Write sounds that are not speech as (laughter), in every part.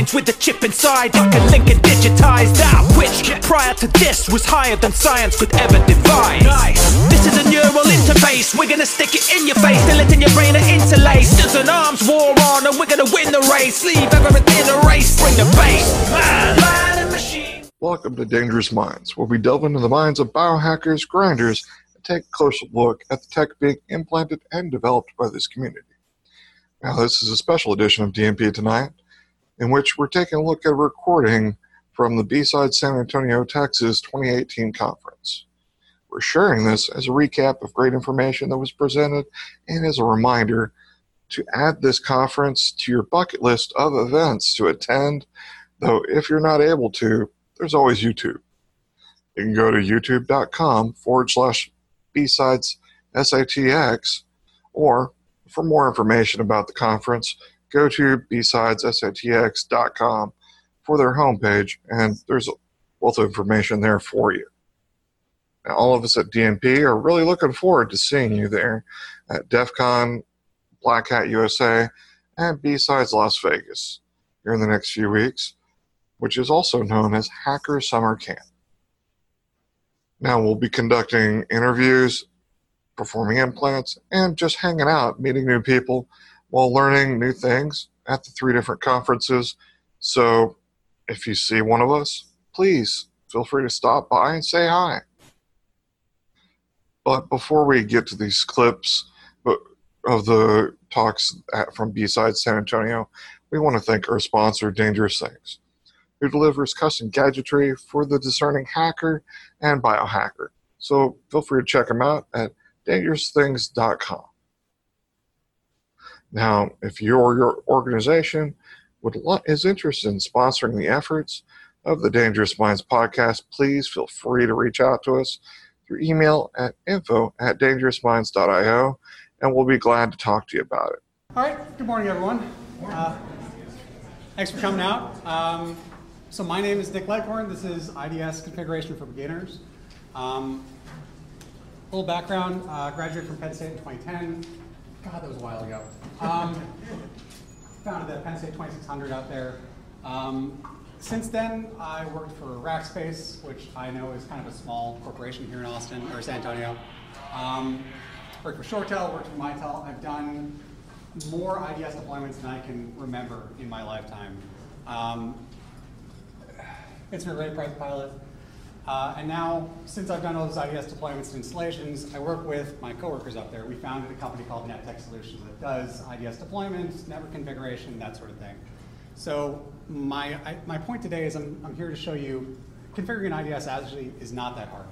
minds with the chip inside, like a link and digitized out. Which prior to this was higher than science could ever devise. Nice. This is a neural interface. We're gonna stick it in your face, till it in your brain are interlaced. There's an arms war on, and we're gonna win the race. Leave everything a race, bring the bass. Man, man and machine. Welcome to Dangerous Minds, where we delve into the minds of biohackers, grinders, and take a closer look at the tech being implanted and developed by this community. Now, this is a special edition of DMP tonight, in which we're taking a look at a recording from the B-Side San Antonio, Texas 2018 conference. We're sharing this as a recap of great information that was presented and as a reminder to add this conference to your bucket list of events to attend, though if you're not able to, there's always YouTube. You can go to youtube.com forward slash B-Sides SATX or for more information about the conference, go to bsidessatx.com for their homepage, and there's lots of information there for you. Now, all of us at DMP are really looking forward to seeing you there at DEF CON, Black Hat USA, and B-Sides Las Vegas here in the next few weeks, which is also known as Hacker Summer Camp. Now, we'll be conducting interviews performing implants, and just hanging out, meeting new people while learning new things at the three different conferences. So if you see one of us, please feel free to stop by and say hi. But before we get to these clips of the talks at, from B-Side San Antonio, we want to thank our sponsor, Dangerous Things, who delivers custom gadgetry for the discerning hacker and biohacker. So feel free to check them out at dangerousthings.com. Now, if you or your organization would is interested in sponsoring the efforts of the Dangerous Minds podcast, please feel free to reach out to us through email at info at dangerousminds.io, and we'll be glad to talk to you about it. All right. Good morning, everyone. Uh, thanks for coming out. Um, so my name is Nick Leghorn. This is IDS Configuration for Beginners. Um, a little background, uh, graduated from Penn State in 2010. God, that was a while ago. Um, founded the Penn State 2600 out there. Um, since then, I worked for Rackspace, which I know is kind of a small corporation here in Austin, or San Antonio. Um, worked for ShoreTel, worked for Mitel. I've done more IDS deployments than I can remember in my lifetime. Um, it's been a great private pilot. Uh, and now, since I've done all those IDS deployments and installations, I work with my coworkers up there. We founded a company called NetTech Solutions that does IDS deployments, network configuration, that sort of thing. So my, I, my point today is I'm, I'm here to show you configuring an IDS actually is not that hard.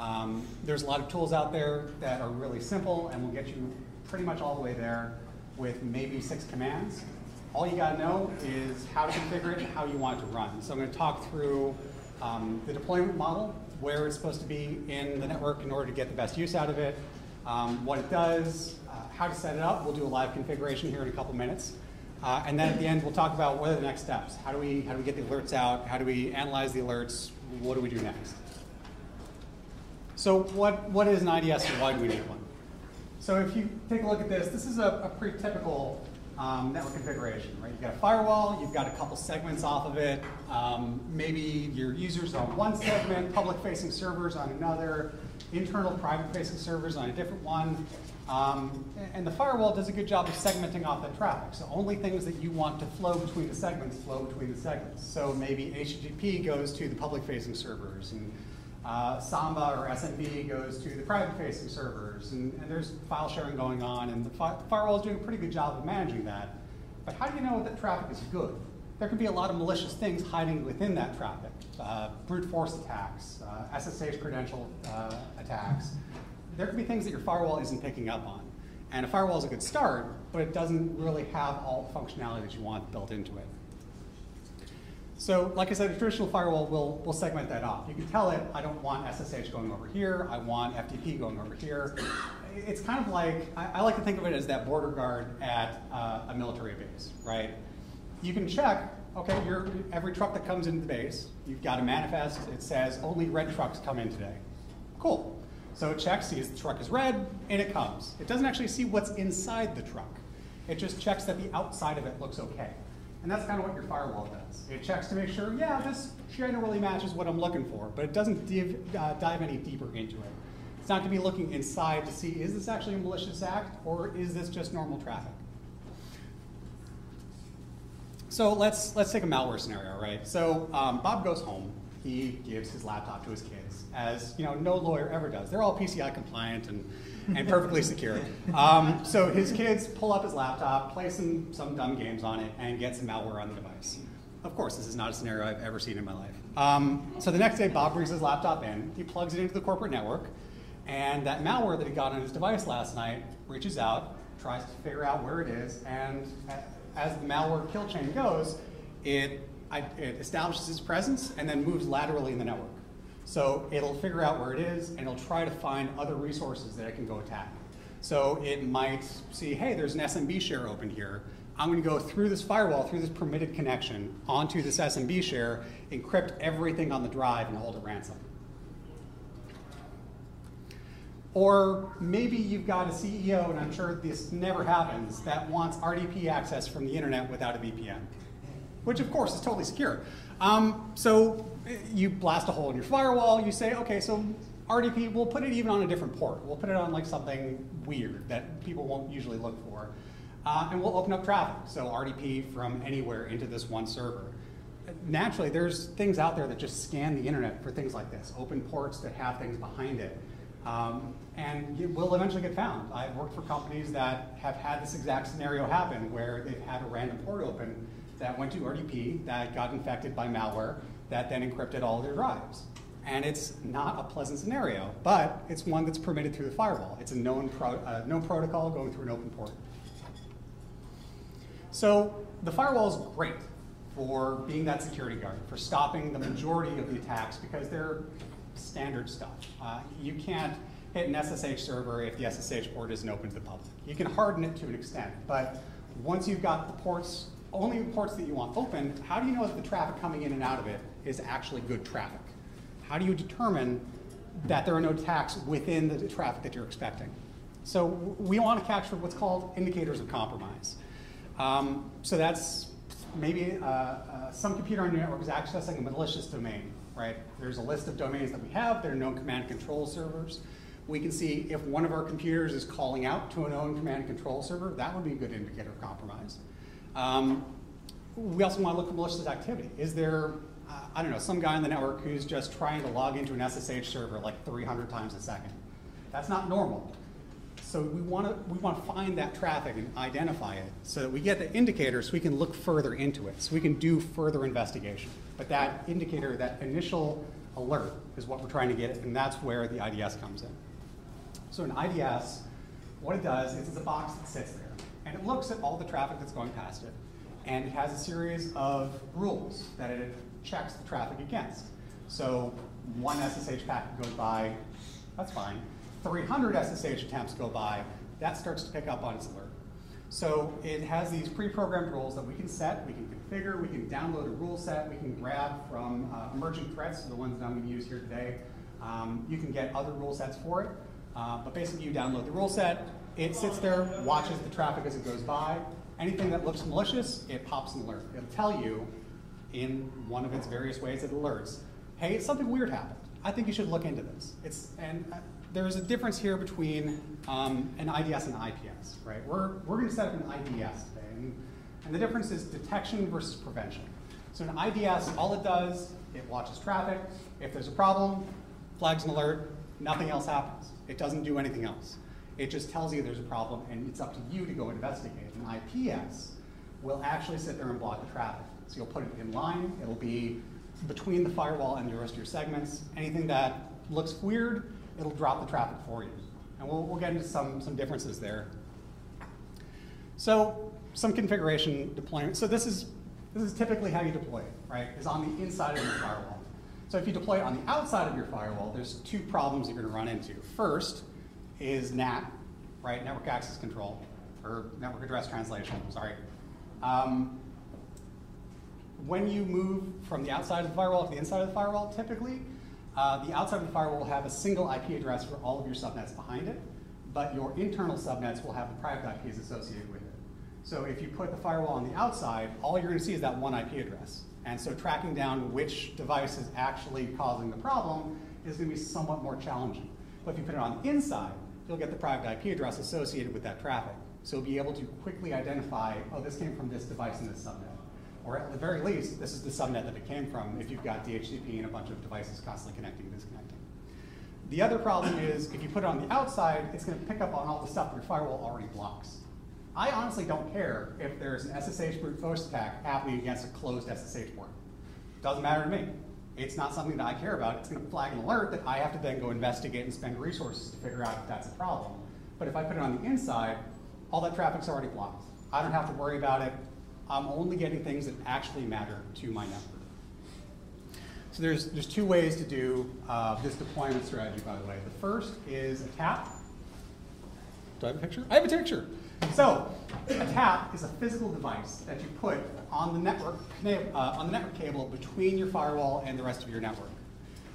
Um, there's a lot of tools out there that are really simple and will get you pretty much all the way there with maybe six commands. All you gotta know is how to configure it and how you want it to run. So I'm gonna talk through um, the deployment model, where it's supposed to be in the network in order to get the best use out of it, um, what it does, uh, how to set it up. We'll do a live configuration here in a couple minutes. Uh, and then at the end, we'll talk about what are the next steps. How do we how do we get the alerts out? How do we analyze the alerts? What do we do next? So what what is an IDS and why do we need one? So if you take a look at this, this is a, a pretty typical um, network configuration, right? You've got a firewall, you've got a couple segments off of it. Um, maybe your users on one segment, public-facing servers on another, internal private-facing servers on a different one. Um, and the firewall does a good job of segmenting off that traffic. So only things that you want to flow between the segments flow between the segments. So maybe HTTP goes to the public-facing servers, and uh, Samba or SMB goes to the private-facing servers, and, and, there's file sharing going on, and the fi firewall is doing a pretty good job of managing that. But how do you know that traffic is good? There can be a lot of malicious things hiding within that traffic. Uh, brute force attacks, uh, SSH credential uh, attacks. There could be things that your firewall isn't picking up on. And a firewall is a good start, but it doesn't really have all the functionality that you want built into it. So like I said, a traditional firewall will, will segment that off. You can tell it, I don't want SSH going over here, I want FTP going over here. It's kind of like, I, I like to think of it as that border guard at uh, a military base, right? You can check, okay, every truck that comes into the base, you've got a manifest, it says only red trucks come in today. Cool. So it checks, sees the truck is red, and it comes. It doesn't actually see what's inside the truck. It just checks that the outside of it looks okay. And that's kind of what your firewall does. It checks to make sure, yeah, this generally matches what I'm looking for, but it doesn't div, uh, dive any deeper into it. It's not going to be looking inside to see, is this actually a malicious act, or is this just normal traffic? So let's, let's take a malware scenario, right? So um, Bob goes home, he gives his laptop to his kids, as you know, no lawyer ever does. They're all PCI compliant and, and perfectly secure. Um, so his kids pull up his laptop, play some, some dumb games on it, and get some malware on the device. Of course, this is not a scenario I've ever seen in my life. Um, so the next day, Bob brings his laptop in, he plugs it into the corporate network, and that malware that he got on his device last night reaches out, tries to figure out where it is, and as the malware kill chain goes, it, it establishes its presence and then moves laterally in the network. So it'll figure out where it is and it'll try to find other resources that it can go attack. So it might see, hey, there's an SMB share open here. I'm going to go through this firewall, through this permitted connection, onto this SMB share, encrypt everything on the drive, and hold it ransom. Or maybe you've got a CEO, and I'm sure this never happens, that wants RDP access from the internet without a VPN, which of course is totally secure. Um, so you blast a hole in your firewall, you say, okay, so RDP, we'll put it even on a different port. We'll put it on like something weird that people won't usually look for. Uh, and we'll open up traffic, so RDP from anywhere into this one server. Naturally, there's things out there that just scan the internet for things like this, open ports that have things behind it. Um, and it will eventually get found. I've worked for companies that have had this exact scenario happen where they've had a random port open that went to RDP that got infected by malware that then encrypted all their drives. And it's not a pleasant scenario, but it's one that's permitted through the firewall. It's a known, pro uh, known protocol going through an open port. So the firewall is great for being that security guard, for stopping the majority of the attacks because they're standard stuff. Uh, you can't hit an SSH server if the SSH port isn't open to the public. You can harden it to an extent, but once you've got the ports, only the ports that you want open, how do you know that the traffic coming in and out of it is actually good traffic? How do you determine that there are no attacks within the traffic that you're expecting? So we want to capture what's called indicators of compromise. Um, so that's maybe uh, uh, some computer on your network is accessing a malicious domain right? There's a list of domains that we have. There are known command and control servers. We can see if one of our computers is calling out to a known command and control server, that would be a good indicator of compromise. Um, we also want to look for malicious activity. Is there, uh, I don't know, some guy on the network who's just trying to log into an SSH server like 300 times a second? That's not normal. So we want to we want to find that traffic and identify it so that we get the indicator so we can look further into it, so we can do further investigation. But that indicator, that initial alert, is what we're trying to get, and that's where the IDS comes in. So an IDS, what it does is it's a box that sits there, and it looks at all the traffic that's going past it, and it has a series of rules that it checks the traffic against. So one SSH packet goes by, that's fine 300 SSH attempts go by, that starts to pick up on its alert. So it has these pre-programmed rules that we can set, we can configure, we can download a rule set, we can grab from uh, emerging threats, the ones that I'm going to use here today. Um, you can get other rule sets for it, uh, but basically you download the rule set, it sits there, watches the traffic as it goes by. Anything that looks malicious, it pops an alert. It'll tell you in one of its various ways it alerts, hey, something weird happened. I think you should look into this. It's, and uh, there's a difference here between um, an IDS and an IPS, right? We're, we're going to set up an IDS today, and, and the difference is detection versus prevention. So an IDS, all it does, it watches traffic. If there's a problem, flags an alert, nothing else happens. It doesn't do anything else. It just tells you there's a problem, and it's up to you to go investigate. An IPS will actually sit there and block the traffic. So you'll put it in line, it'll be between the firewall and the rest of your segments. Anything that looks weird, it'll drop the traffic for you. And we'll, we'll get into some, some differences there. So some configuration deployment. So this is, this is typically how you deploy it, right? Is on the inside of your firewall. So if you deploy it on the outside of your firewall, there's two problems you're going to run into. First is NAT, right? Network access control, or network address translation, sorry. Um, when you move from the outside of the firewall to the inside of the firewall, typically, uh, the outside of the firewall will have a single IP address for all of your subnets behind it, but your internal subnets will have the private IPs associated with it. So if you put the firewall on the outside, all you're going to see is that one IP address. And so tracking down which device is actually causing the problem is going to be somewhat more challenging. But if you put it on the inside, you'll get the private IP address associated with that traffic. So you'll be able to quickly identify, oh, this came from this device in this subnet. Or at the very least, this is the subnet that it came from if you've got DHCP and a bunch of devices constantly connecting and disconnecting. The other problem is if you put it on the outside, it's going to pick up on all the stuff your firewall already blocks. I honestly don't care if there's an SSH brute force attack happening against a closed SSH port. Doesn't matter to me. It's not something that I care about. It's going to flag an alert that I have to then go investigate and spend resources to figure out if that's a problem. But if I put it on the inside, all that traffic's already blocked. I don't have to worry about it. I'm only getting things that actually matter to my network. So there's, there's two ways to do uh, this deployment strategy, by the way. The first is a tap. Do I have a picture? I have a picture. So a tap is a physical device that you put on the network, uh, on the network cable between your firewall and the rest of your network.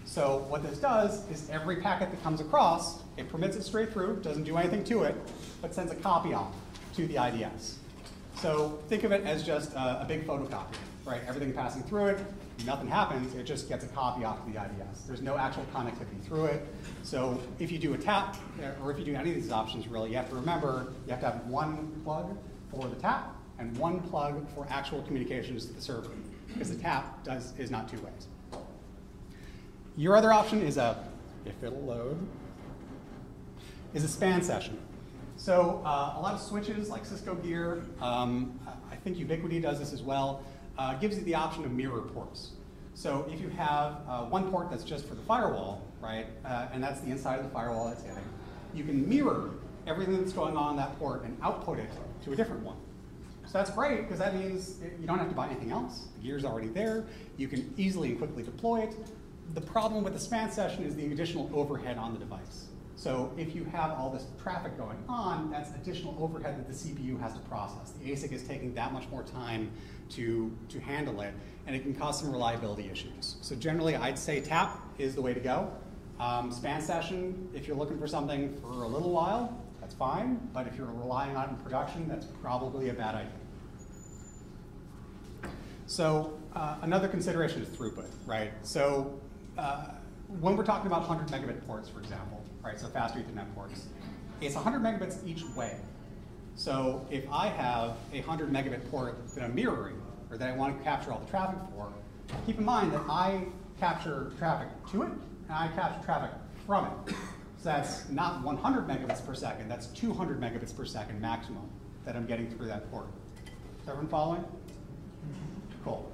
So what this does is every packet that comes across, it permits it straight through, doesn't do anything to it, but sends a copy off to the IDS. So think of it as just a, a big photocopier, right? Everything passing through it, nothing happens, it just gets a copy off the IDS. There's no actual connectivity through it. So if you do a tap, or if you do any of these options really, you have to remember you have to have one plug for the tap and one plug for actual communications to the server, because the tap does is not two ways. Your other option is a, if it'll load, is a span session. So uh, a lot of switches like Cisco gear, um, I think Ubiquiti does this as well, uh, gives you the option of mirror ports. So if you have uh, one port that's just for the firewall, right, uh, and that's the inside of the firewall that's hitting, you can mirror everything that's going on in that port and output it to a different one. So that's great because that means you don't have to buy anything else. The gear's already there. You can easily and quickly deploy it. The problem with the span session is the additional overhead on the device. So if you have all this traffic going on, that's additional overhead that the CPU has to process. The ASIC is taking that much more time to, to handle it, and it can cause some reliability issues. So generally, I'd say tap is the way to go. Um, span session, if you're looking for something for a little while, that's fine, but if you're relying on it in production, that's probably a bad idea. So uh, another consideration is throughput, right? So uh, when we're talking about 100 megabit ports, for example, right, so faster Ethernet ports, it's 100 megabits each way. So if I have a 100 megabit port that I'm mirroring, or that I want to capture all the traffic for, keep in mind that I capture traffic to it, and I capture traffic from it. So that's not 100 megabits per second, that's 200 megabits per second maximum that I'm getting through that port. Is everyone following? Cool.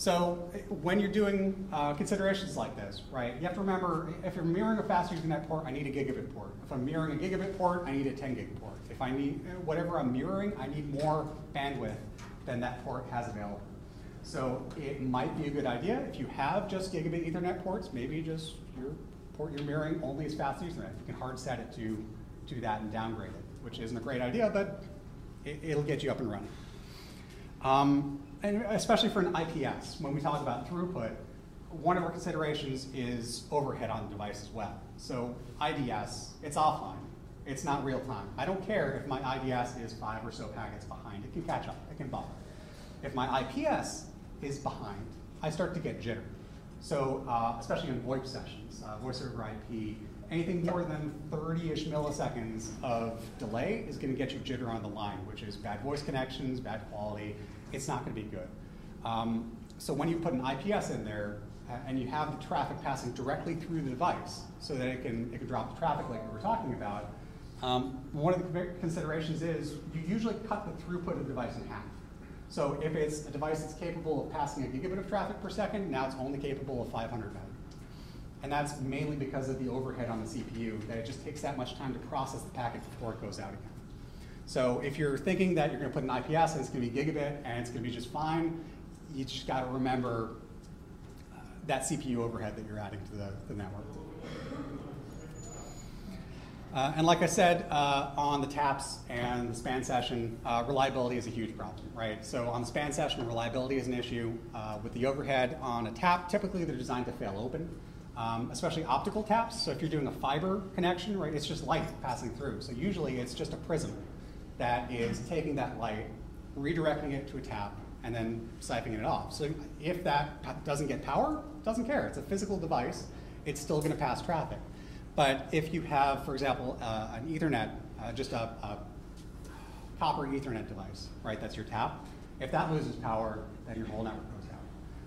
So when you're doing uh, considerations like this, right, you have to remember if you're mirroring a fast Ethernet port, I need a gigabit port. If I'm mirroring a gigabit port, I need a 10 gig port. If I need whatever I'm mirroring, I need more bandwidth than that port has available. So it might be a good idea if you have just gigabit Ethernet ports, maybe just your port you're mirroring only as fast as Ethernet. You can hard set it to do that and downgrade it, which isn't a great idea, but it, will get you up and running. Um, and especially for an IPS, when we talk about throughput, one of our considerations is overhead on the device as well. So IDS, it's offline. It's not real time. I don't care if my IDS is five or so packets behind. It can catch up. It can buffer. If my IPS is behind, I start to get jitter. So uh, especially in VoIP sessions, uh, voice over IP, anything more than 30-ish milliseconds of delay is going to get you jitter on the line, which is bad voice connections, bad quality. It's not going to be good. Um, so when you put an IPS in there uh, and you have the traffic passing directly through the device so that it can, it can drop the traffic like we were talking about, um, one of the considerations is you usually cut the throughput of the device in half. So if it's a device that's capable of passing a gigabit of traffic per second, now it's only capable of 500 meg. And that's mainly because of the overhead on the CPU, that it just takes that much time to process the packet before it goes out again. So if you're thinking that you're going to put an IPS and it's going to be gigabit and it's going to be just fine, you just got to remember uh, that CPU overhead that you're adding to the, the network. Uh, and like I said, uh, on the taps and the span session, uh, reliability is a huge problem, right? So on the span session, reliability is an issue. Uh, with the overhead on a tap, typically they're designed to fail open um, especially optical taps. So if you're doing a fiber connection, right, it's just light passing through. So usually it's just a prism that is taking that light redirecting it to a tap, and then siphoning it off. So if that doesn't get power, doesn't care. It's a physical device. It's still going to pass traffic. But if you have, for example, uh, an Ethernet, uh, just a, a, copper Ethernet device, right, that's your tap, if that loses power, then your whole network goes down.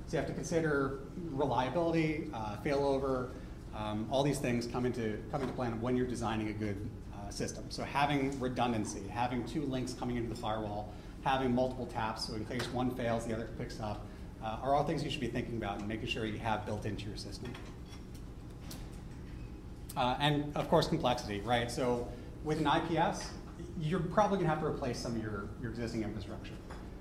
So you have to consider reliability, uh, failover, um, all these things come into, come into play when you're designing a good system. So having redundancy, having two links coming into the firewall, having multiple taps, so in case one fails, the other picks up, uh, are all things you should be thinking about and making sure you have built into your system. Uh, and of course, complexity, right? So with an IPS, you're probably going to have to replace some of your, your existing infrastructure.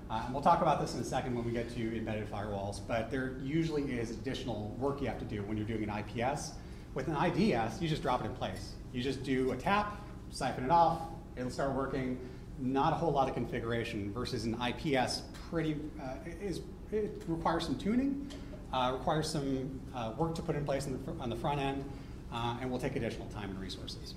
Uh, and we'll talk about this in a second when we get to embedded firewalls, but there usually is additional work you have to do when you're doing an IPS. With an IDS, you just drop it in place. You just do a tap, siphon it off, it'll start working. Not a whole lot of configuration versus an IPS pretty, uh, is, it requires some tuning, uh, requires some uh, work to put in place on the, on the front end, uh, and will take additional time and resources.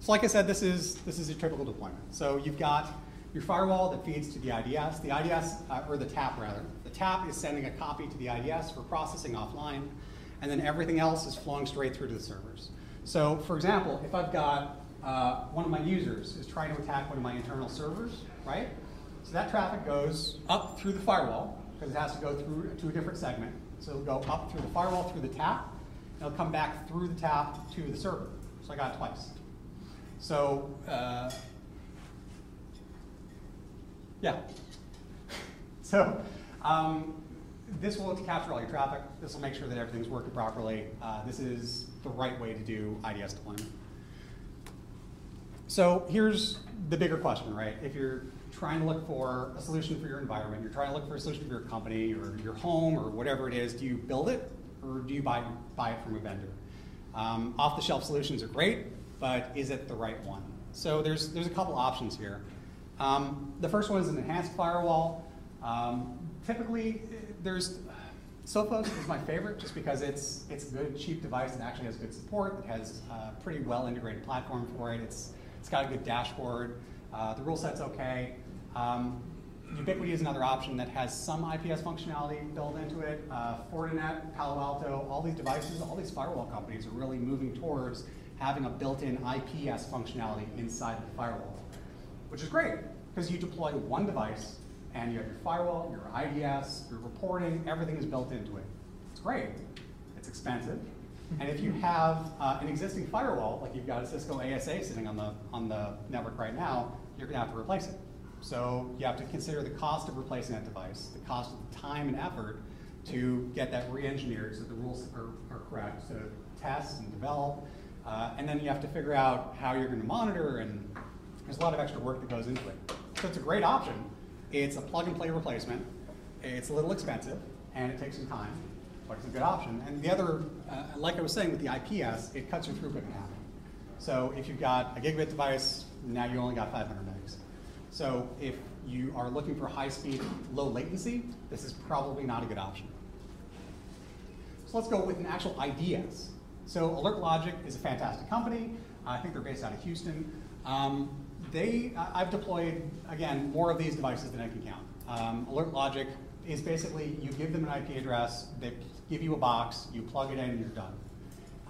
So like I said, this is, this is a typical deployment. So you've got your firewall that feeds to the IDS. The IDS, uh, or the tap rather, the tap is sending a copy to the IDS for processing offline, and then everything else is flowing straight through to the servers. So for example, if I've got uh, one of my users is trying to attack one of my internal servers, right? So that traffic goes up through the firewall, because it has to go through to a different segment. So it'll go up through the firewall, through the tap, and it'll come back through the tap to the server. So I got it twice. So uh, yeah. (laughs) So um, this will capture all your traffic. This will make sure that everything's working properly. Uh, this is the right way to do IDS deployment. So here's the bigger question, right? If you're trying to look for a solution for your environment, you're trying to look for a solution for your company or your home or whatever it is, do you build it or do you buy, buy it from a vendor? Um, off-the-shelf solutions are great, but is it the right one? So there's, there's a couple options here. Um, the first one is an enhanced firewall. Um, typically, there's Sophos is my favorite just because it's it's a good cheap device that actually has good support. It has a pretty well integrated platform for it. It's it's got a good dashboard. Uh, the rule set's okay. Um, Ubiquiti is another option that has some IPS functionality built into it. Uh, Fortinet, Palo Alto, all these devices, all these firewall companies are really moving towards having a built-in IPS functionality inside the firewall which is great because you deploy one device and you have your firewall, your IDS, your reporting, everything is built into it. It's great. It's expensive. And if you (laughs) have uh, an existing firewall, like you've got a Cisco ASA sitting on the, on the network right now, you're going to have to replace it. So you have to consider the cost of replacing that device, the cost of the time and effort to get that re-engineered so the rules are, are correct, to test and develop. Uh, and then you have to figure out how you're going to monitor and there's a lot of extra work that goes into it. So it's a great option. It's a plug and play replacement. It's a little expensive and it takes some time, but it's a good option. And the other, uh, like I was saying with the IPS, it cuts your throughput in half. So if you've got a gigabit device, now you only got 500 megs. So if you are looking for high speed, low latency, this is probably not a good option. So let's go with an actual IDS. So Alert Logic is a fantastic company. I think they're based out of Houston. Um, they, I've deployed, again, more of these devices than I can count. Um, Alert Logic is basically you give them an IP address, they give you a box, you plug it in, and you're done.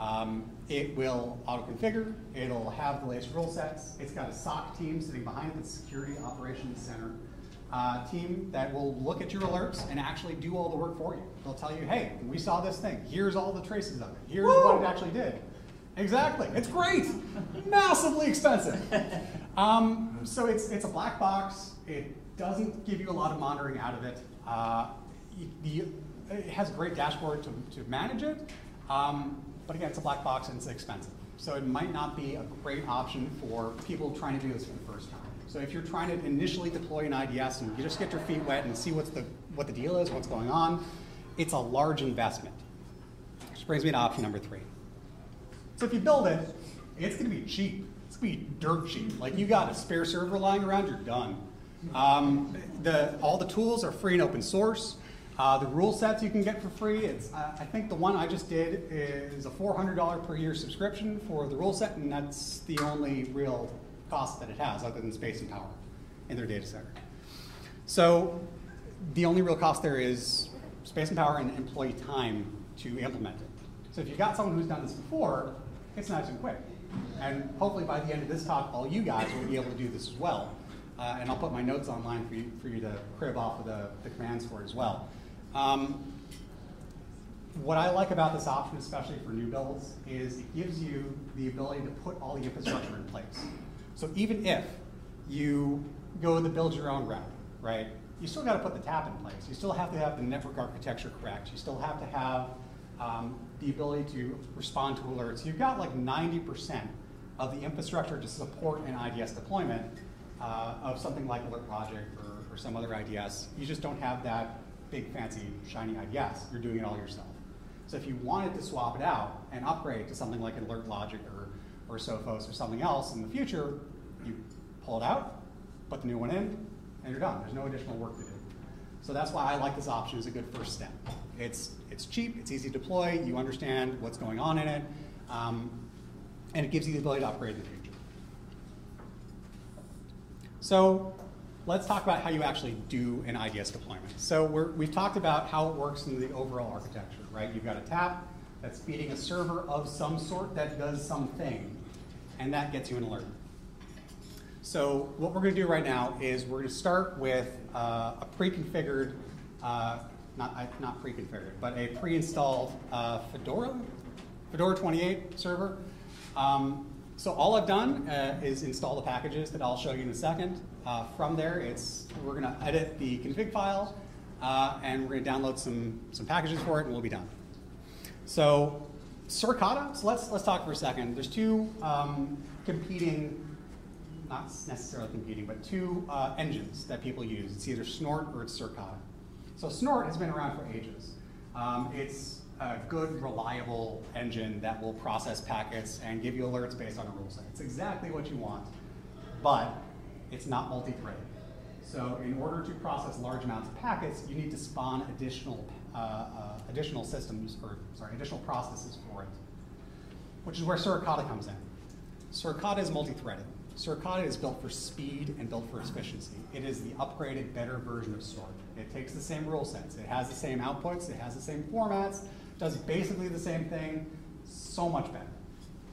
Um, it will auto-configure, it'll have the latest rule sets, it's got a SOC team sitting behind the Security Operations Center uh, team that will look at your alerts and actually do all the work for you. They'll tell you, hey, we saw this thing, here's all the traces of it, here's Woo! what it actually did. Exactly. It's great. Massively expensive. (laughs) Um, so it's, it's a black box. It doesn't give you a lot of monitoring out of it. Uh, it, has a great dashboard to, to manage it. Um, but again, it's a black box and it's expensive. So it might not be a great option for people trying to do this for the first time. So if you're trying to initially deploy an IDS and you just get your feet wet and see what's the, what the deal is, what's going on, it's a large investment. Which brings me to option number three. So if you build it, it's going to be cheap. Be dirt cheap. Like you got a spare server lying around, you're done. Um, the, all the tools are free and open source. Uh, the rule sets you can get for free. It's, I think the one I just did is a $400 per year subscription for the rule set, and that's the only real cost that it has other than space and power. in their data center. So the only real cost there is space and power and employee time to implement it. So if you've got someone who's done this before, it's nice and quick. And hopefully by the end of this talk, all you guys will be able to do this as well. Uh, and I'll put my notes online for you, for you to crib off of the, the commands for as well. Um, what I like about this option, especially for new builds, is it gives you the ability to put all the infrastructure in place. So even if you go the build your own route, right, you still got to put the tap in place. You still have to have the network architecture correct. You still have to have um, the ability to respond to alerts. You've got like 90% of the infrastructure to support an IDS deployment uh, of something like Alert Project or, or some other IDS. You just don't have that big fancy shiny IDS. You're doing it all yourself. So if you wanted to swap it out and upgrade to something like Alert Logic or, or Sophos or something else in the future, you pull it out, put the new one in, and you're done. There's no additional work to do. So that's why I like this option as a good first step. It's, it's cheap, it's easy to deploy, you understand what's going on in it, um, and it gives you the ability to upgrade in the future. So let's talk about how you actually do an IDS deployment. So we have talked about how it works in the overall architecture, right? You've got a tap that's feeding a server of some sort that does something, and that gets you an alert. So what we're going to do right now is we're going to start with uh, a pre-configured, uh, not, not pre-configured, but a pre-installed uh, Fedora, Fedora 28 server. Um, so all I've done uh, is install the packages that I'll show you in a second. Uh, from there, it's we're going to edit the config file, uh, and we're going to download some, some packages for it, and we'll be done. So Suricata, so let's, let's talk for a second. There's two um, competing, not necessarily competing, but two uh, engines that people use. It's either Snort or it's Suricata. So Snort has been around for ages. Um, it's a good, reliable engine that will process packets and give you alerts based on a rule set. It's exactly what you want, but it's not multi-threaded. So in order to process large amounts of packets, you need to spawn additional, uh, uh, additional systems, or sorry, additional processes for it, which is where Suricata comes in. Suricata is multi-threaded. Suricata is built for speed and built for efficiency. It is the upgraded, better version of Snort. It takes the same rule sets. It has the same outputs. It has the same formats does basically the same thing, so much better.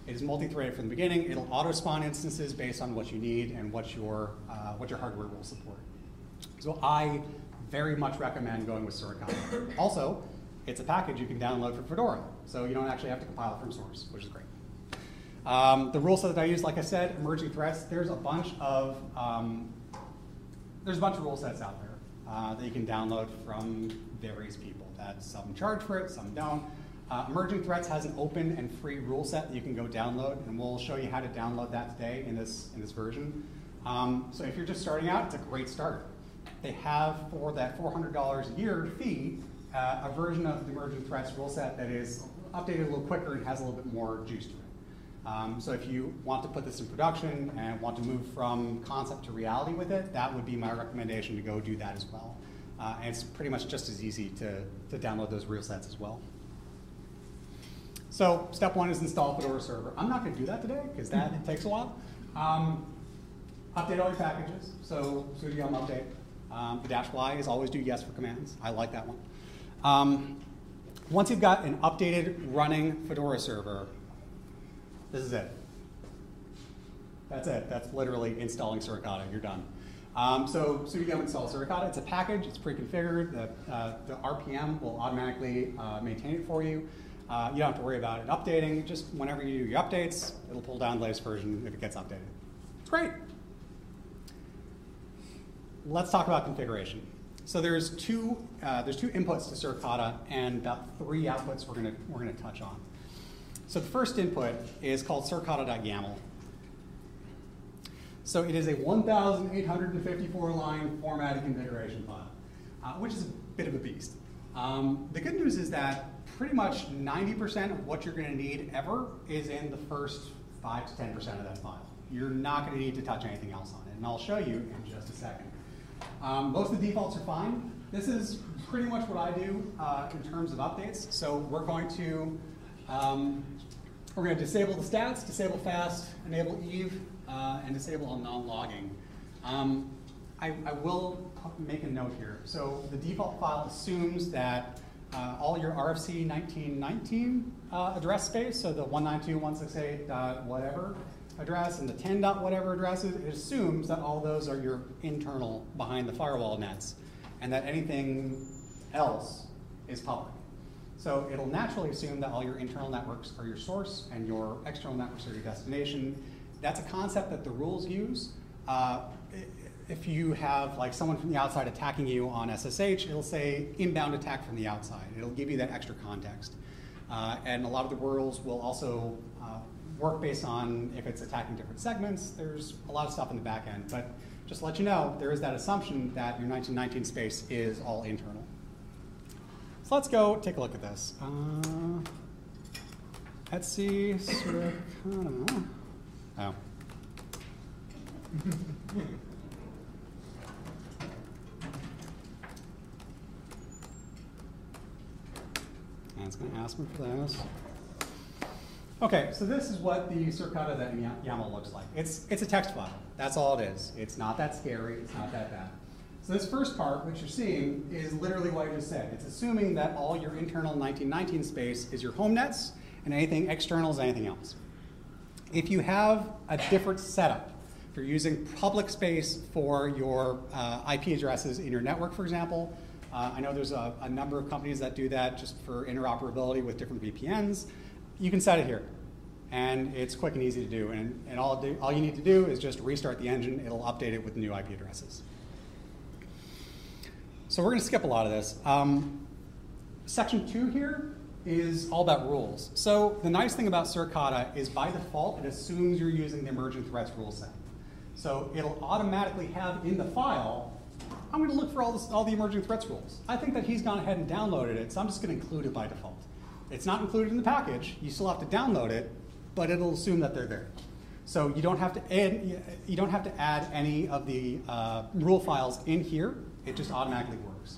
It is multi-threaded from the beginning. It'll auto-spawn instances based on what you need and what your, uh, what your hardware will support. So I very much recommend going with Suricata. also, it's a package you can download for Fedora, so you don't actually have to compile it from source, which is great. Um, the rule set that I use, like I said, emerging threats, there's a bunch of, um, there's a bunch of rule sets out there uh, that you can download from various people that some charge for it, some don't. Uh, Emerging Threats has an open and free rule set that you can go download, and we'll show you how to download that today in this, in this version. Um, so if you're just starting out, it's a great start. They have, for that $400 a year fee, uh, a version of the Emerging Threats rule set that is updated a little quicker and has a little bit more juice to it. Um, so if you want to put this in production and want to move from concept to reality with it, that would be my recommendation to go do that as well. Uh, and it's pretty much just as easy to, to download those real sets as well. So step one is install Fedora server. I'm not going to do that today because that (laughs) takes a while. Um, update all your packages. So sudo yum update. Um, the dash y is always do yes for commands. I like that one. Um, once you've got an updated running Fedora server, this is it. That's it. That's literally installing Suricata. You're done. Um, so yum install Suricata. It's a package. It's pre-configured. The, uh, the, RPM will automatically uh, maintain it for you. Uh, you don't have to worry about it updating. Just whenever you do your updates, it'll pull down the latest version if it gets updated. It's great. Let's talk about configuration. So there's two uh, there's two inputs to Suricata and about three outputs we're gonna we're gonna touch on. So the first input is called suricata.yaml. So it is a 1,854 line formatted configuration file, uh, which is a bit of a beast. Um, the good news is that pretty much 90% of what you're going to need ever is in the first 5 to 10% of that file. You're not going to need to touch anything else on it, and I'll show you in just a second. Um, most of the defaults are fine. This is pretty much what I do uh, in terms of updates. So we're going to um, we're going to disable the stats, disable fast, enable Eve, uh, and disable all non-logging. Um, I, I will make a note here. So the default file assumes that uh, all your RFC 1919 uh, address space, so the 192.168 dot whatever address and the 10 dot whatever addresses, it assumes that all those are your internal behind the firewall nets, and that anything else is public. So it'll naturally assume that all your internal networks are your source and your external networks are your destination. That's a concept that the rules use. Uh, if you have like someone from the outside attacking you on SSH, it'll say inbound attack from the outside. It'll give you that extra context. Uh, and a lot of the rules will also uh, work based on if it's attacking different segments. There's a lot of stuff in the back end. But just to let you know, there is that assumption that your 1919 space is all internal. So let's go take a look at this. Uh, Etsy, Suricata. Oh. And it's going to ask me for this. Okay, so this is what the Suricata that YAML looks like. It's, it's a text file. That's all it is. It's not that scary. It's not that bad. So this first part, which you're seeing, is literally what I just said. It's assuming that all your internal 1919 space is your home nets, and anything external is anything else. If you have a different setup, if you're using public space for your uh, IP addresses in your network, for example, uh, I know there's a, a number of companies that do that just for interoperability with different VPNs. You can set it here, and it's quick and easy to do. And, and all, do, all you need to do is just restart the engine. It'll update it with new IP addresses. So we're going to skip a lot of this. Um, section two here is all about rules. So the nice thing about Suricata is by default, it assumes you're using the emerging threats rule set. So it'll automatically have in the file, I'm going to look for all, this, all the emerging threats rules. I think that he's gone ahead and downloaded it, so I'm just going to include it by default. It's not included in the package. You still have to download it, but it'll assume that they're there. So you don't have to add, you don't have to add any of the uh, rule files in here. It just automatically works.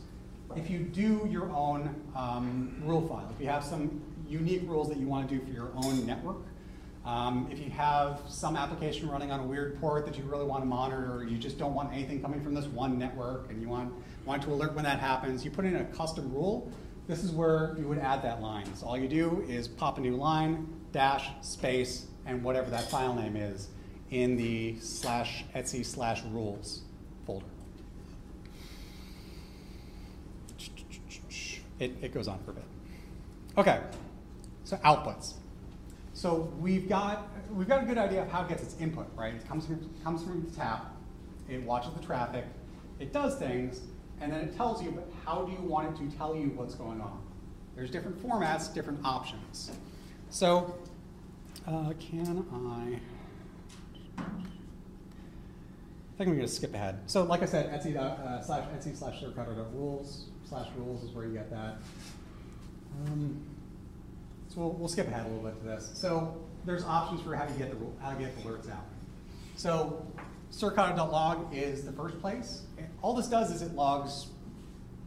If you do your own um, rule file, if you have some unique rules that you want to do for your own network, um, if you have some application running on a weird port that you really want to monitor, or you just don't want anything coming from this one network, and you want, want to alert when that happens, you put in a custom rule. This is where you would add that line. So all you do is pop a new line, dash, space, and whatever that file name is in the slash etsy slash rules folder. It, it goes on for a bit. Okay, so outputs. So we've got, we've got a good idea of how it gets its input, right? It comes from, comes from the tap, it watches the traffic, it does things, and then it tells you, but how do you want it to tell you what's going on? There's different formats, different options. So uh, can I, I think I'm to skip ahead. So like I said, Etsy uh, slash Etsy slash rules slash rules is where you get that. Um, so we'll, we'll skip ahead a little bit to this. So there's options for how you get the how to get the alerts out. So suricata.log is the first place. All this does is it logs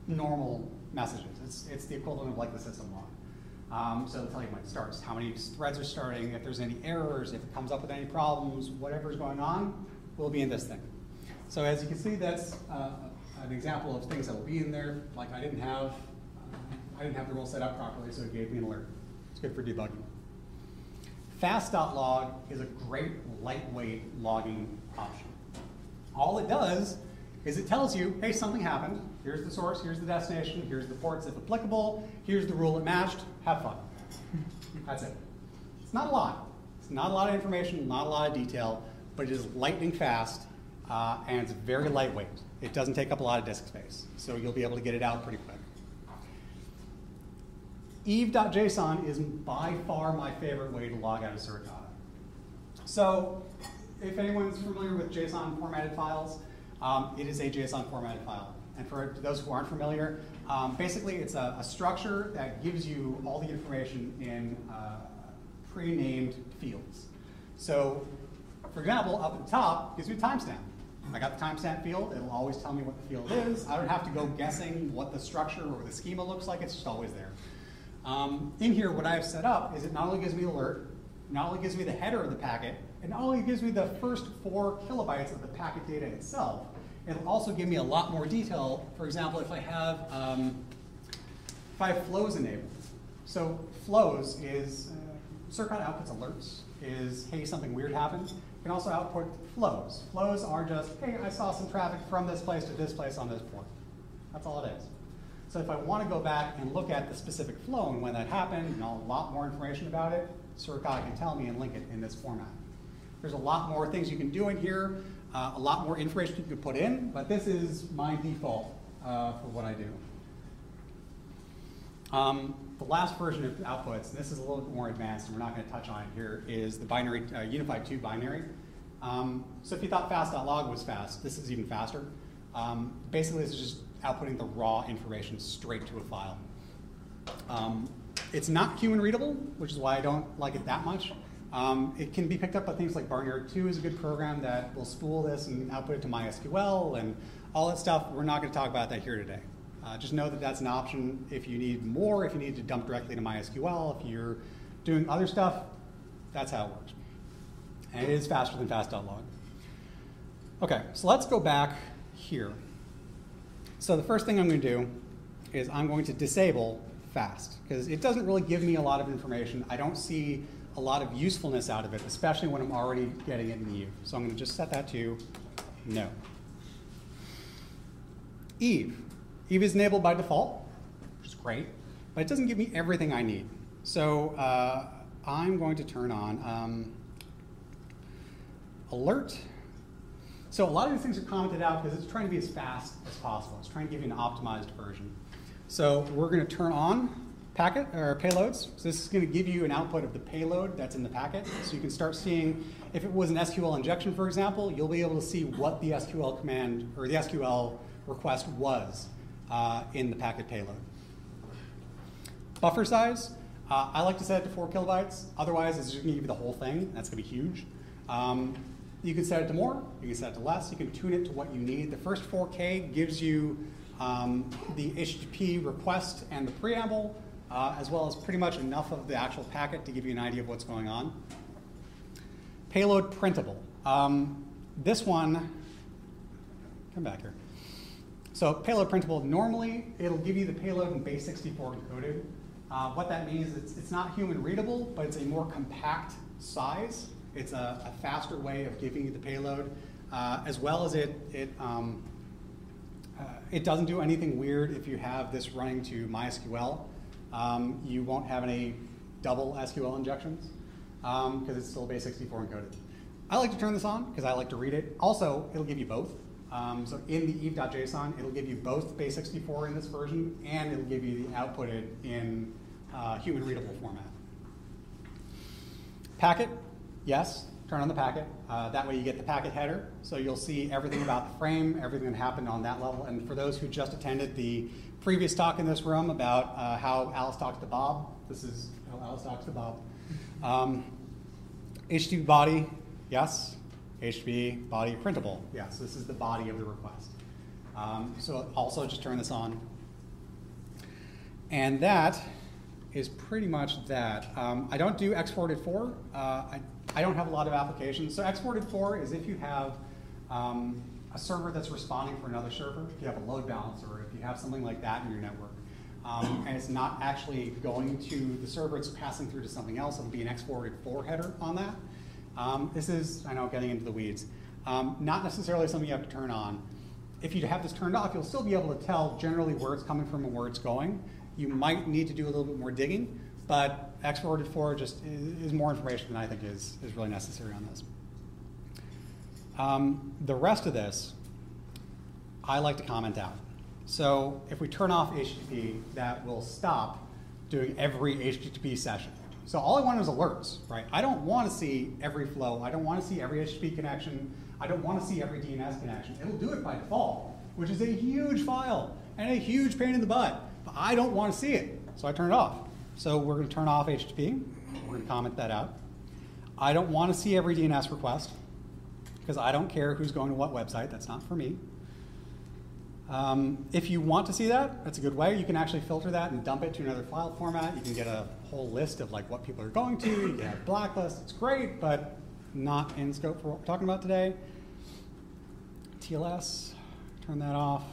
normal messages. It's, it's the equivalent of like the system log. Um, so it'll tell you when it starts, how many threads are starting, if there's any errors, if it comes up with any problems, whatever's going on will be in this thing. So as you can see, that's uh, an example of things that will be in there. Like I didn't have, I didn't have the rule set up properly, so it gave me an alert. It's good for debugging. Fast.log is a great lightweight logging option. All it does is it tells you, hey, something happened. Here's the source, here's the destination, here's the ports if applicable, here's the rule it matched, have fun. That's it. It's not a lot. It's not a lot of information, not a lot of detail, but it is lightning fast uh, and it's very lightweight. It doesn't take up a lot of disk space, so you'll be able to get it out pretty quick. Eve.json is by far my favorite way to log out of Suricata. So if anyone's familiar with JSON formatted files, um, it is a JSON formatted file. And for those who aren't familiar, um, basically it's a, a, structure that gives you all the information in uh, pre-named fields. So for example, up at the top gives you a timestamp. I got the timestamp field, it'll always tell me what the field is. I don't have to go guessing what the structure or the schema looks like, it's just always there. Um, in here, what I have set up is it not only gives me the alert, not only gives me the header of the packet, it not only gives me the first four kilobytes of the packet data itself, It'll also give me a lot more detail. For example, if I have um, if I have flows enabled. So flows is uh, Suricata outputs alerts. Is hey something weird happened. Can also output flows. Flows are just hey I saw some traffic from this place to this place on this port. That's all it is. So if I want to go back and look at the specific flow and when that happened and a lot more information about it, Suricata can tell me and link it in this format. There's a lot more things you can do in here, uh, a lot more information you can put in, but this is my default uh, for what I do. Um, the last version of outputs, and this is a little bit more advanced, and we're not going to touch on it here, is the binary uh, unified 2 binary. Um, so if you thought fast.log was fast, this is even faster. Um, basically, this is just outputting the raw information straight to a file. Um, it's not human readable, which is why I don't like it that much. Um, it can be picked up by things like Barnyard 2 is a good program that will spool this and output it to MySQL and all that stuff. We're not going to talk about that here today. Uh, just know that that's an option if you need more, if you need to dump directly to MySQL, if you're doing other stuff, that's how it works. And it is faster than fast.log. Okay, so let's go back here. So the first thing I'm going to do is I'm going to disable fast because it doesn't really give me a lot of information. I don't see a lot of usefulness out of it, especially when I'm already getting it in Eve. So I'm going to just set that to no. Eve. Eve is enabled by default, which is great, but it doesn't give me everything I need. So uh, I'm going to turn on um, alert so a lot of these things are commented out because it's trying to be as fast as possible. It's trying to give you an optimized version. So we're going to turn on packet or payloads. So this is going to give you an output of the payload that's in the packet. So you can start seeing if it was an SQL injection, for example, you'll be able to see what the SQL command or the SQL request was uh, in the packet payload. Buffer size, uh, I like to set it to four kilobytes. Otherwise, it's just going to give you the whole thing. That's going to be huge. Um, you can set it to more, you can set it to less, you can tune it to what you need. The first 4K gives you um, the HTTP request and the preamble, uh, as well as pretty much enough of the actual packet to give you an idea of what's going on. Payload printable. Um, this one, come back here. So payload printable, normally it'll give you the payload in base 64 encoded. Uh, what that means is it's, it's not human readable, but it's a more compact size. It's a, a faster way of giving you the payload, uh, as well as it, it, um, uh, it doesn't do anything weird if you have this running to MySQL. Um, you won't have any double SQL injections because um, it's still base 64 encoded. I like to turn this on because I like to read it. Also, it'll give you both. Um, so in the eve.json, it'll give you both base 64 in this version, and it'll give you the outputted in uh, human readable format. Packet, yes, turn on the packet. Uh, that way you get the packet header, so you'll see everything about the frame, everything that happened on that level. And for those who just attended the previous talk in this room about uh, how Alice talks to Bob, this is how Alice talks to Bob. Um, HTTP body, yes. HTTP body printable, yes. This is the body of the request. Um, so also just turn this on. And that is pretty much that. Um, I don't do X-Forwarded-For. Uh, I I don't have a lot of applications. So X-Forwarded-For is if you have um, a server that's responding for another server, if you have a load balancer, if you have something like that in your network, um, and it's not actually going to the server, it's passing through to something else, it'll be an exported for header on that. Um, this is, I know, getting into the weeds. Um, not necessarily something you have to turn on. If you have this turned off, you'll still be able to tell generally where it's coming from and where it's going. You might need to do a little bit more digging, but X-Forwarded-For just is, more information than I think is, is really necessary on this. Um, the rest of this, I like to comment out. So if we turn off HTTP, that will stop doing every HTTP session. So all I want is alerts, right? I don't want to see every flow. I don't want to see every HTTP connection. I don't want to see every DNS connection. It'll do it by default, which is a huge file and a huge pain in the butt. But I don't want to see it, so I turn it off. So we're going to turn off HTTP. We're going to comment that out. I don't want to see every DNS request because I don't care who's going to what website. That's not for me. Um, if you want to see that, that's a good way. You can actually filter that and dump it to another file format. You can get a whole list of like what people are going to. You can have blacklists. It's great, but not in scope for what we're talking about today. TLS, turn that off.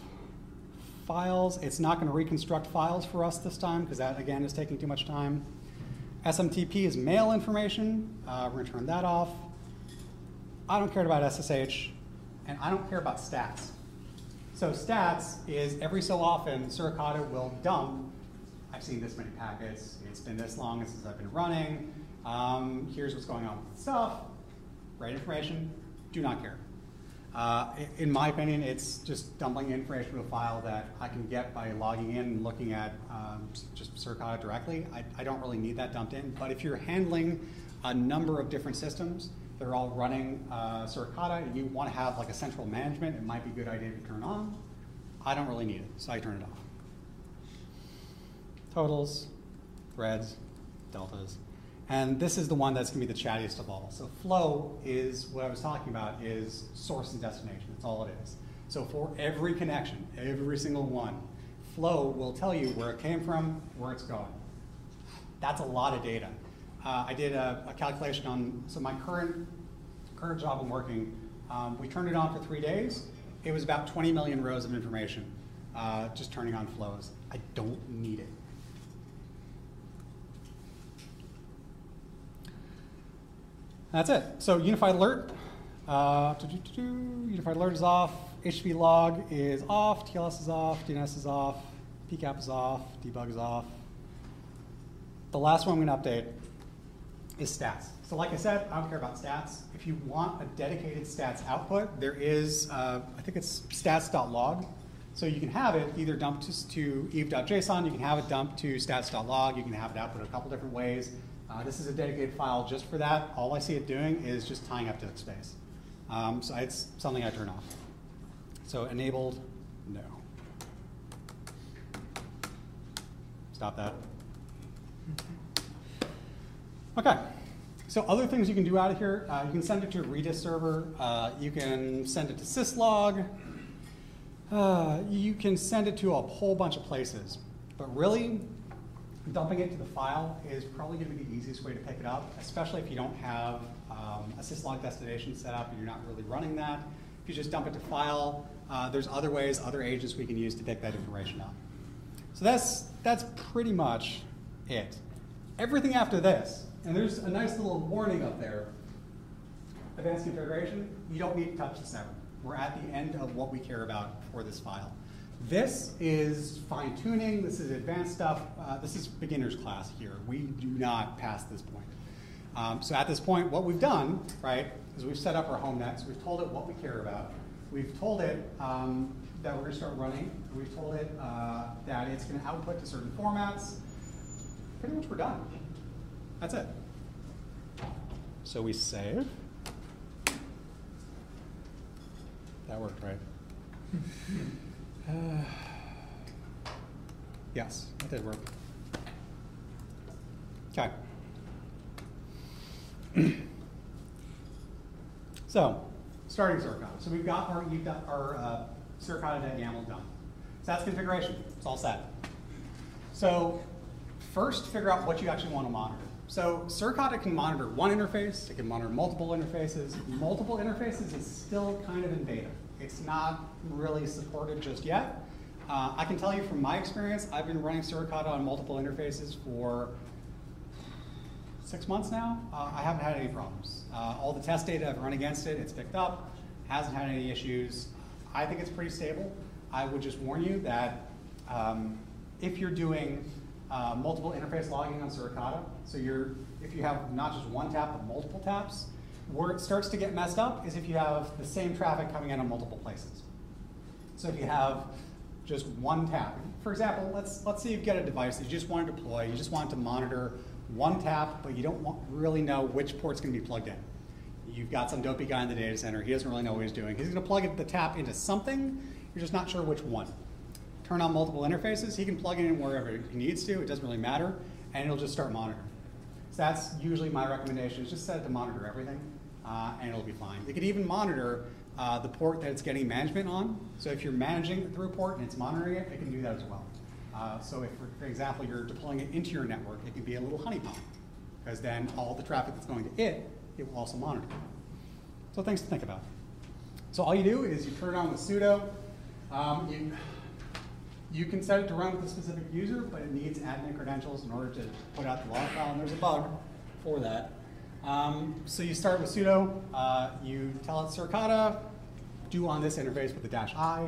Files, it's not going to reconstruct files for us this time because that, again, is taking too much time. SMTP is mail information. Uh, we're going to turn that off. I don't care about SSH, and I don't care about stats. So stats is every so often Suricata will dump. I've seen this many packets. It's been this long since I've been running. Um, here's what's going on with stuff. Write information. Do not care. Uh, in my opinion, it's just dumping information to a file that I can get by logging in and looking at um, just Suricata directly. I, I, don't really need that dumped in. But if you're handling a number of different systems, they're all running uh, Suricata, and you want to have like a central management, it might be a good idea to turn on. I don't really need it, so I turn it off. Totals, threads, deltas. And this is the one that's going to be the chattiest of all. So flow is what I was talking about is source and destination. That's all it is. So for every connection, every single one, flow will tell you where it came from, where it's going. That's a lot of data. Uh, I did a, a, calculation on, so my current, current job I'm working, um, we turned it on for three days. It was about 20 million rows of information, uh, just turning on flows. I don't need it. That's it. So unified alert, uh, unified alert is off, HTTP log is off, TLS is off, DNS is off, PCAP is off, debug is off. The last one I'm going to update is stats. So like I said, I don't care about stats. If you want a dedicated stats output, there is, uh, I think it's stats.log. So you can have it either dumped to, to eve.json, you can have it dumped to stats.log, you can have it output a couple different ways. Uh, this is a dedicated file just for that. All I see it doing is just tying up disk space. Um, so it's something I turn off. So enabled, no. Stop that. Okay. So other things you can do out of here, uh, you can send it to a Redis server. Uh, you can send it to syslog. Uh, you can send it to a whole bunch of places. But really, dumping it to the file is probably going to be the easiest way to pick it up, especially if you don't have um, a syslog destination set up and you're not really running that. If you just dump it to file, uh, there's other ways, other agents we can use to pick that information up. So that's, that's pretty much it. Everything after this, and there's a nice little warning up there, advanced configuration, you don't need to touch this ever. We're at the end of what we care about for this file. This is fine tuning, this is advanced stuff, uh, this is beginner's class here. We do not pass this point. Um, so at this point, what we've done, right, is we've set up our home nets, we've told it what we care about, we've told it um, that we're gonna start running, we've told it uh, that it's gonna output to certain formats. Pretty much we're done. That's it. So we save. That worked, right? (laughs) Uh, (sighs) yes, that did work. Okay. (clears throat) so, starting Suricata. So we've got our, you've got our uh, Suricata.yaml done. So that's configuration. It's all set. So first, figure out what you actually want to monitor. So Suricata can monitor one interface. It can monitor multiple interfaces. Multiple interfaces is still kind of in beta. It's not really supported just yet. Uh, I can tell you from my experience, I've been running Suricata on multiple interfaces for six months now. Uh, I haven't had any problems. Uh, all the test data I've run against it, it's picked up, hasn't had any issues. I think it's pretty stable. I would just warn you that um, if you're doing uh, multiple interface logging on Suricata, so you're, if you have not just one tap, but multiple taps, where it starts to get messed up is if you have the same traffic coming in on multiple places. So if you have just one tap, for example, let's, let's say you get a device that you just want to deploy, you just want to monitor one tap, but you don't want, really know which port's going to be plugged in. You've got some dopey guy in the data center, he doesn't really know what he's doing. He's going to plug the tap into something, you're just not sure which one. Turn on multiple interfaces, he can plug it in wherever he needs to, it doesn't really matter, and it'll just start monitoring. So that's usually my recommendation, is just set it to monitor everything uh, and it'll be fine. You could even monitor uh, the port that it's getting management on. So if you're managing through a port and it's monitoring it, it can do that as well. Uh, so if, for, for, example, you're deploying it into your network, it can be a little honeypot, because then all the traffic that's going to it, it will also monitor. So things to think about. So all you do is you turn it on with sudo, Um, you, you can set it to run with a specific user, but it needs admin credentials in order to put out the log file, and there's a bug for that. Um, so you start with sudo, uh, you tell it Suricata, do on this interface with the dash i,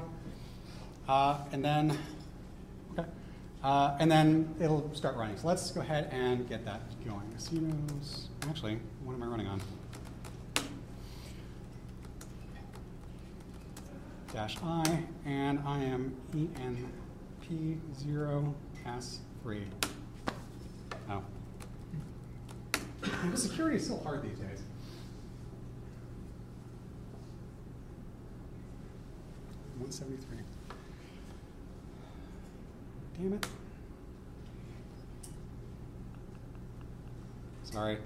uh, and then, okay, uh, and then it'll start running. So let's go ahead and get that going. Casinos, actually, what am I running on? Dash i, and I am ENP0S3. Oh. Man, security is so hard these days. One seventy-three. Damn it. Sorry.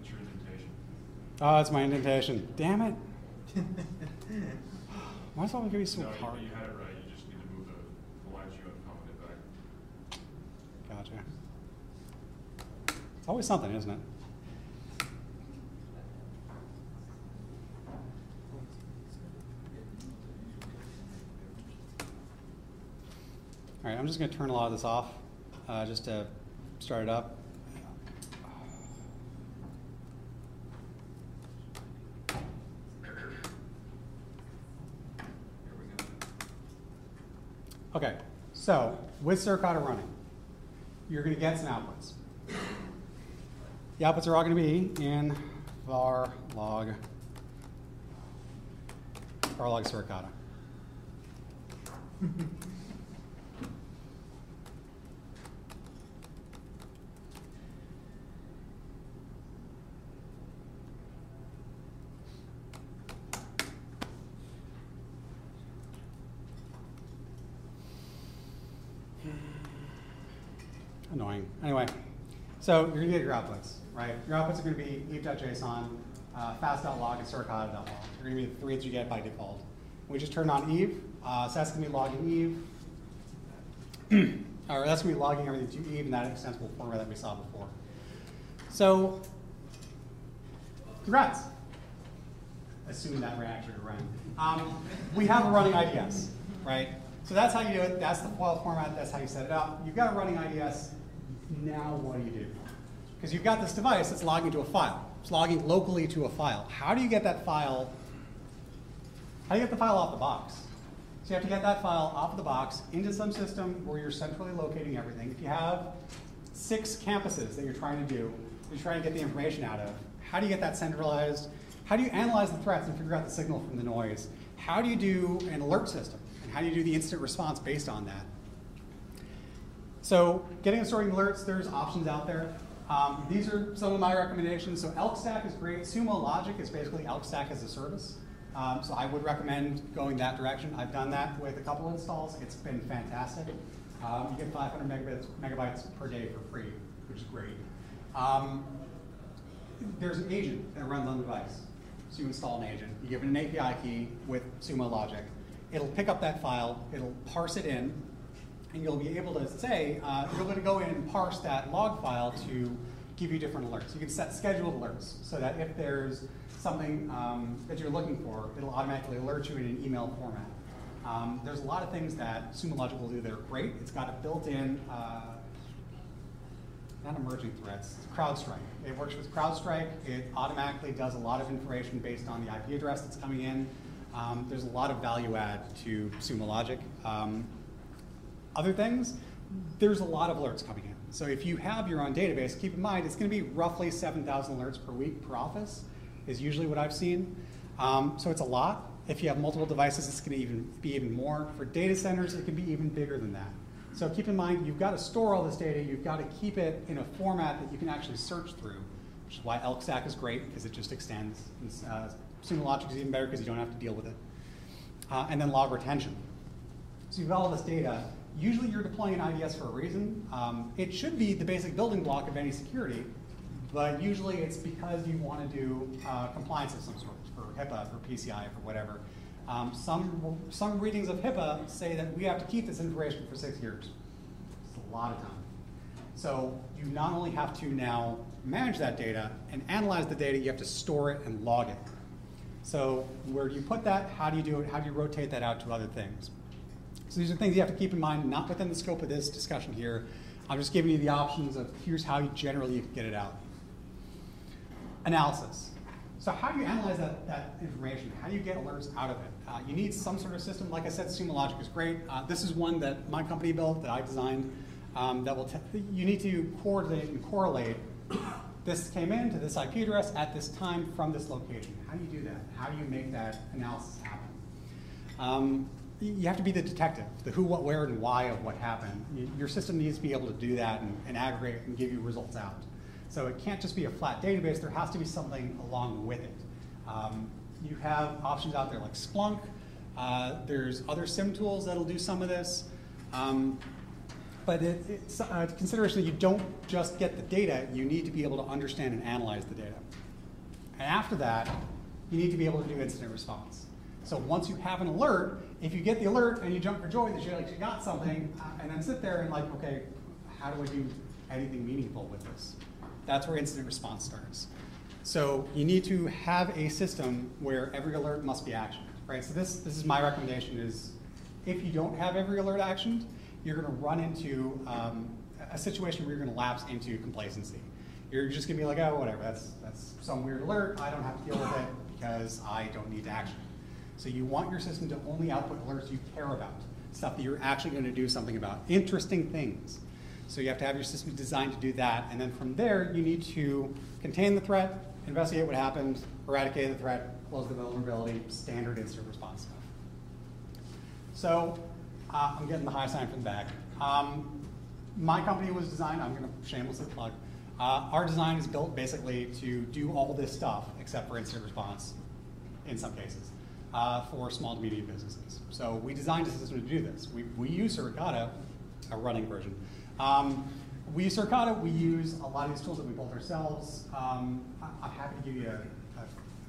It's your indentation. Oh, it's my indentation. Damn it. (laughs) Why is it always gonna be so No, hard? you, you had it right, you just need to move the, the lines you uncommented back. Gotcha. It's always something, isn't it? All right, I'm just going to turn a lot of this off uh, just to start it up. Here we go. Okay, so with Suricata running, you're going to get some outputs. The outputs are all going to be in var log var log Suricata. (laughs) Anyway, so you're gonna get your outputs, right? Your outputs are gonna be eve.json, uh, fast.log, and suricata.log. They're gonna be the three that you get by default. We just turned on Eve, uh, so that's gonna be logging Eve. (clears throat) or that's gonna be logging everything to Eve in that extensible format that we saw before. So, congrats. Assuming that reactor ran. Um, we have a running IDS, right? So that's how you do it. That's the file format. That's how you set it up. You've got a running IDS. Now what do you do? Because you've got this device that's logging to a file. It's logging locally to a file. How do you get that file? How do you get the file off the box? So you have to get that file off of the box into some system where you're centrally locating everything. If you have six campuses that you're trying to do, you're trying to get the information out of, how do you get that centralized? How do you analyze the threats and figure out the signal from the noise? How do you do an alert system? And how do you do the incident response based on that? So getting and storing alerts, there's options out there. Um, these are some of my recommendations. So Elk Stack is great. Sumo Logic is basically Elk Stack as a service. Um, so I would recommend going that direction. I've done that with a couple installs. It's been fantastic. Um, you get 500 megabits, megabytes per day for free, which is great. Um, there's an agent that runs on the device. So you install an agent. You give it an API key with Sumo Logic. It'll pick up that file. It'll parse it in, and you'll be able to say, uh, you're going to go in and parse that log file to give you different alerts. You can set scheduled alerts so that if there's something um, that you're looking for, it'll automatically alert you in an email format. Um, there's a lot of things that Sumo Logic will do that are great. It's got a built-in, uh, not emerging threats, CrowdStrike. It works with CrowdStrike. It automatically does a lot of information based on the IP address that's coming in. Um, there's a lot of value add to Sumo Logic. Um, other things, there's a lot of alerts coming in. So if you have your own database, keep in mind it's going to be roughly 7,000 alerts per week per office is usually what I've seen. Um, so it's a lot. If you have multiple devices, it's going to even be even more. For data centers, it can be even bigger than that. So keep in mind, you've got to store all this data. You've got to keep it in a format that you can actually search through, which is why Elk Stack is great because it just extends. Uh, Sumo Logic is even better because you don't have to deal with it. Uh, and then log retention. So you've got all this data. Usually you're deploying an IDS for a reason. Um, it should be the basic building block of any security, but usually it's because you want to do uh, compliance of some sort, for HIPAA, for PCI, for whatever. Um, some, some readings of HIPAA say that we have to keep this information for six years. It's a lot of time. So you not only have to now manage that data and analyze the data, you have to store it and log it. So where do you put that? How do you do it? How do you rotate that out to other things? So these are things you have to keep in mind, not within the scope of this discussion here. I'm just giving you the options of here's how you generally get it out. Analysis. So how do you analyze that, that information? How do you get alerts out of it? Uh, you need some sort of system. Like I said, Sumo Logic is great. Uh, this is one that my company built, that I designed, um, that will, you need to coordinate and correlate this came in to this IP address at this time from this location. How do you do that? How do you make that analysis happen? Um, you have to be the detective, the who, what, where, and why of what happened. Your system needs to be able to do that and, and aggregate and give you results out. So it can't just be a flat database, there has to be something along with it. Um, you have options out there like Splunk, uh, there's other SIEM tools that'll do some of this. Um, but it, it's a consideration that you don't just get the data, you need to be able to understand and analyze the data. And after that, you need to be able to do incident response. So once you have an alert, if you get the alert and you jump for joy that you actually got something, uh, and then sit there and like, okay, how do I do anything meaningful with this? That's where incident response starts. So you need to have a system where every alert must be actioned, right? So this, this is my recommendation is if you don't have every alert actioned, you're going to run into um, a situation where you're going to lapse into complacency. You're just going to be like, oh, whatever, that's, that's some weird alert. I don't have to deal with it because I don't need to action. So you want your system to only output alerts you care about, stuff that you're actually going to do something about, interesting things. So you have to have your system designed to do that, and then from there, you need to contain the threat, investigate what happened, eradicate the threat, close the vulnerability, standard incident response stuff. So uh, I'm getting the high sign from the back. Um, my company was designed, I'm going to shamelessly plug, uh, our design is built basically to do all this stuff except for incident response in some cases uh, for small to medium businesses. So we designed a system to do this. We, we use Suricata, a running version. Um, we use Suricata, we use a lot of these tools that we built ourselves. Um, I'm happy to give you a, a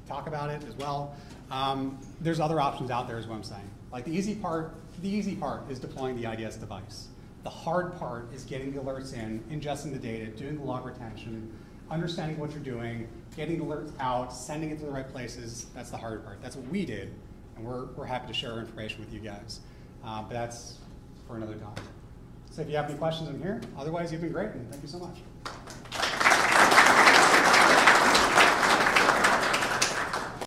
talk about it as well. Um, there's other options out there is what I'm saying. Like the easy part the easy part is deploying the IDS device. The hard part is getting the alerts in, ingesting the data, doing the log retention, understanding what you're doing, getting alerts out, sending it to the right places. That's the hard part. That's what we did, and we're, we're happy to share our information with you guys. Uh, but that's for another time. So if you have any questions, I'm here. Otherwise, you've been great, and thank you so much.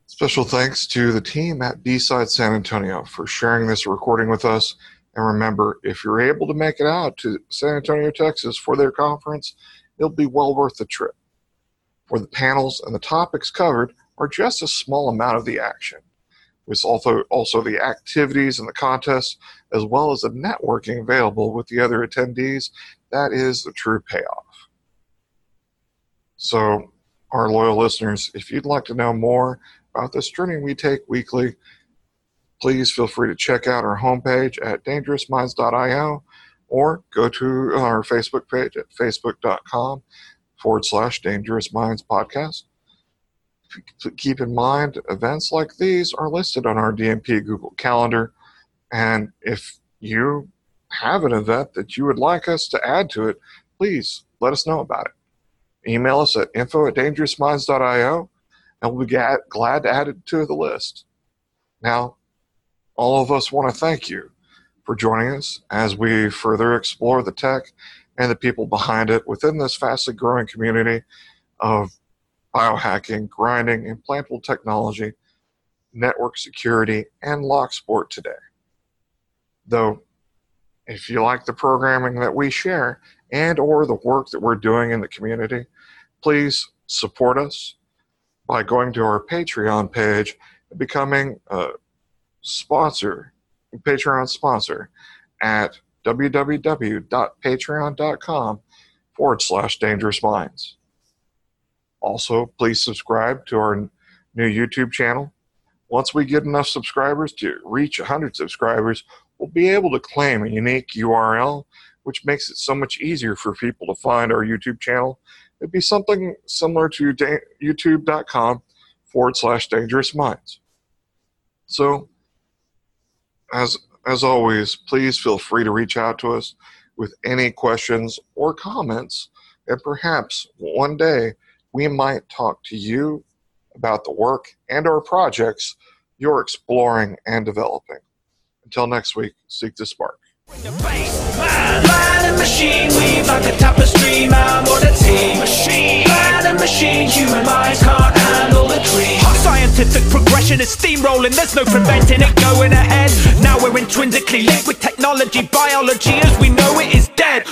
Special thanks to the team at B-Side San Antonio for sharing this recording with us. And remember, if you're able to make it out to San Antonio, Texas for their conference, it'll be well worth the trip. For the panels and the topics covered are just a small amount of the action. With also, also the activities and the contests, as well as the networking available with the other attendees, that is the true payoff. So, our loyal listeners, if you'd like to know more about this journey we take weekly, please feel free to check out our homepage at dangerousminds.io or go to our Facebook page at facebook.com forward slash dangerous minds podcast. Keep in mind, events like these are listed on our DMP Google Calendar. And if you have an event that you would like us to add to it, please let us know about it. Email us at info at dangerousminds.io and we'll be glad to add it to the list. Now, all of us want to thank you for joining us as we further explore the tech and the people behind it within this fastly growing community of biohacking, grinding, implantable technology, network security, and lock sport today. Though, if you like the programming that we share and or the work that we're doing in the community, please support us by going to our Patreon page and becoming a sponsor, Patreon sponsor at www.patreon.com forward slash dangerous minds. Also, please subscribe to our new YouTube channel. Once we get enough subscribers to reach 100 subscribers, we'll be able to claim a unique URL, which makes it so much easier for people to find our YouTube channel It'd be something similar to da- youtube.com forward slash dangerous minds. So as as always, please feel free to reach out to us with any questions or comments, and perhaps one day we might talk to you about the work and our projects you're exploring and developing. Until next week, seek the spark. Man machine like a tapestry, team. Machine, man and machine, human minds can't handle the dream. Scientific progression is steamrolling, there's no preventing it going ahead. Now we're intrinsically linked with technology, biology as we know it is dead.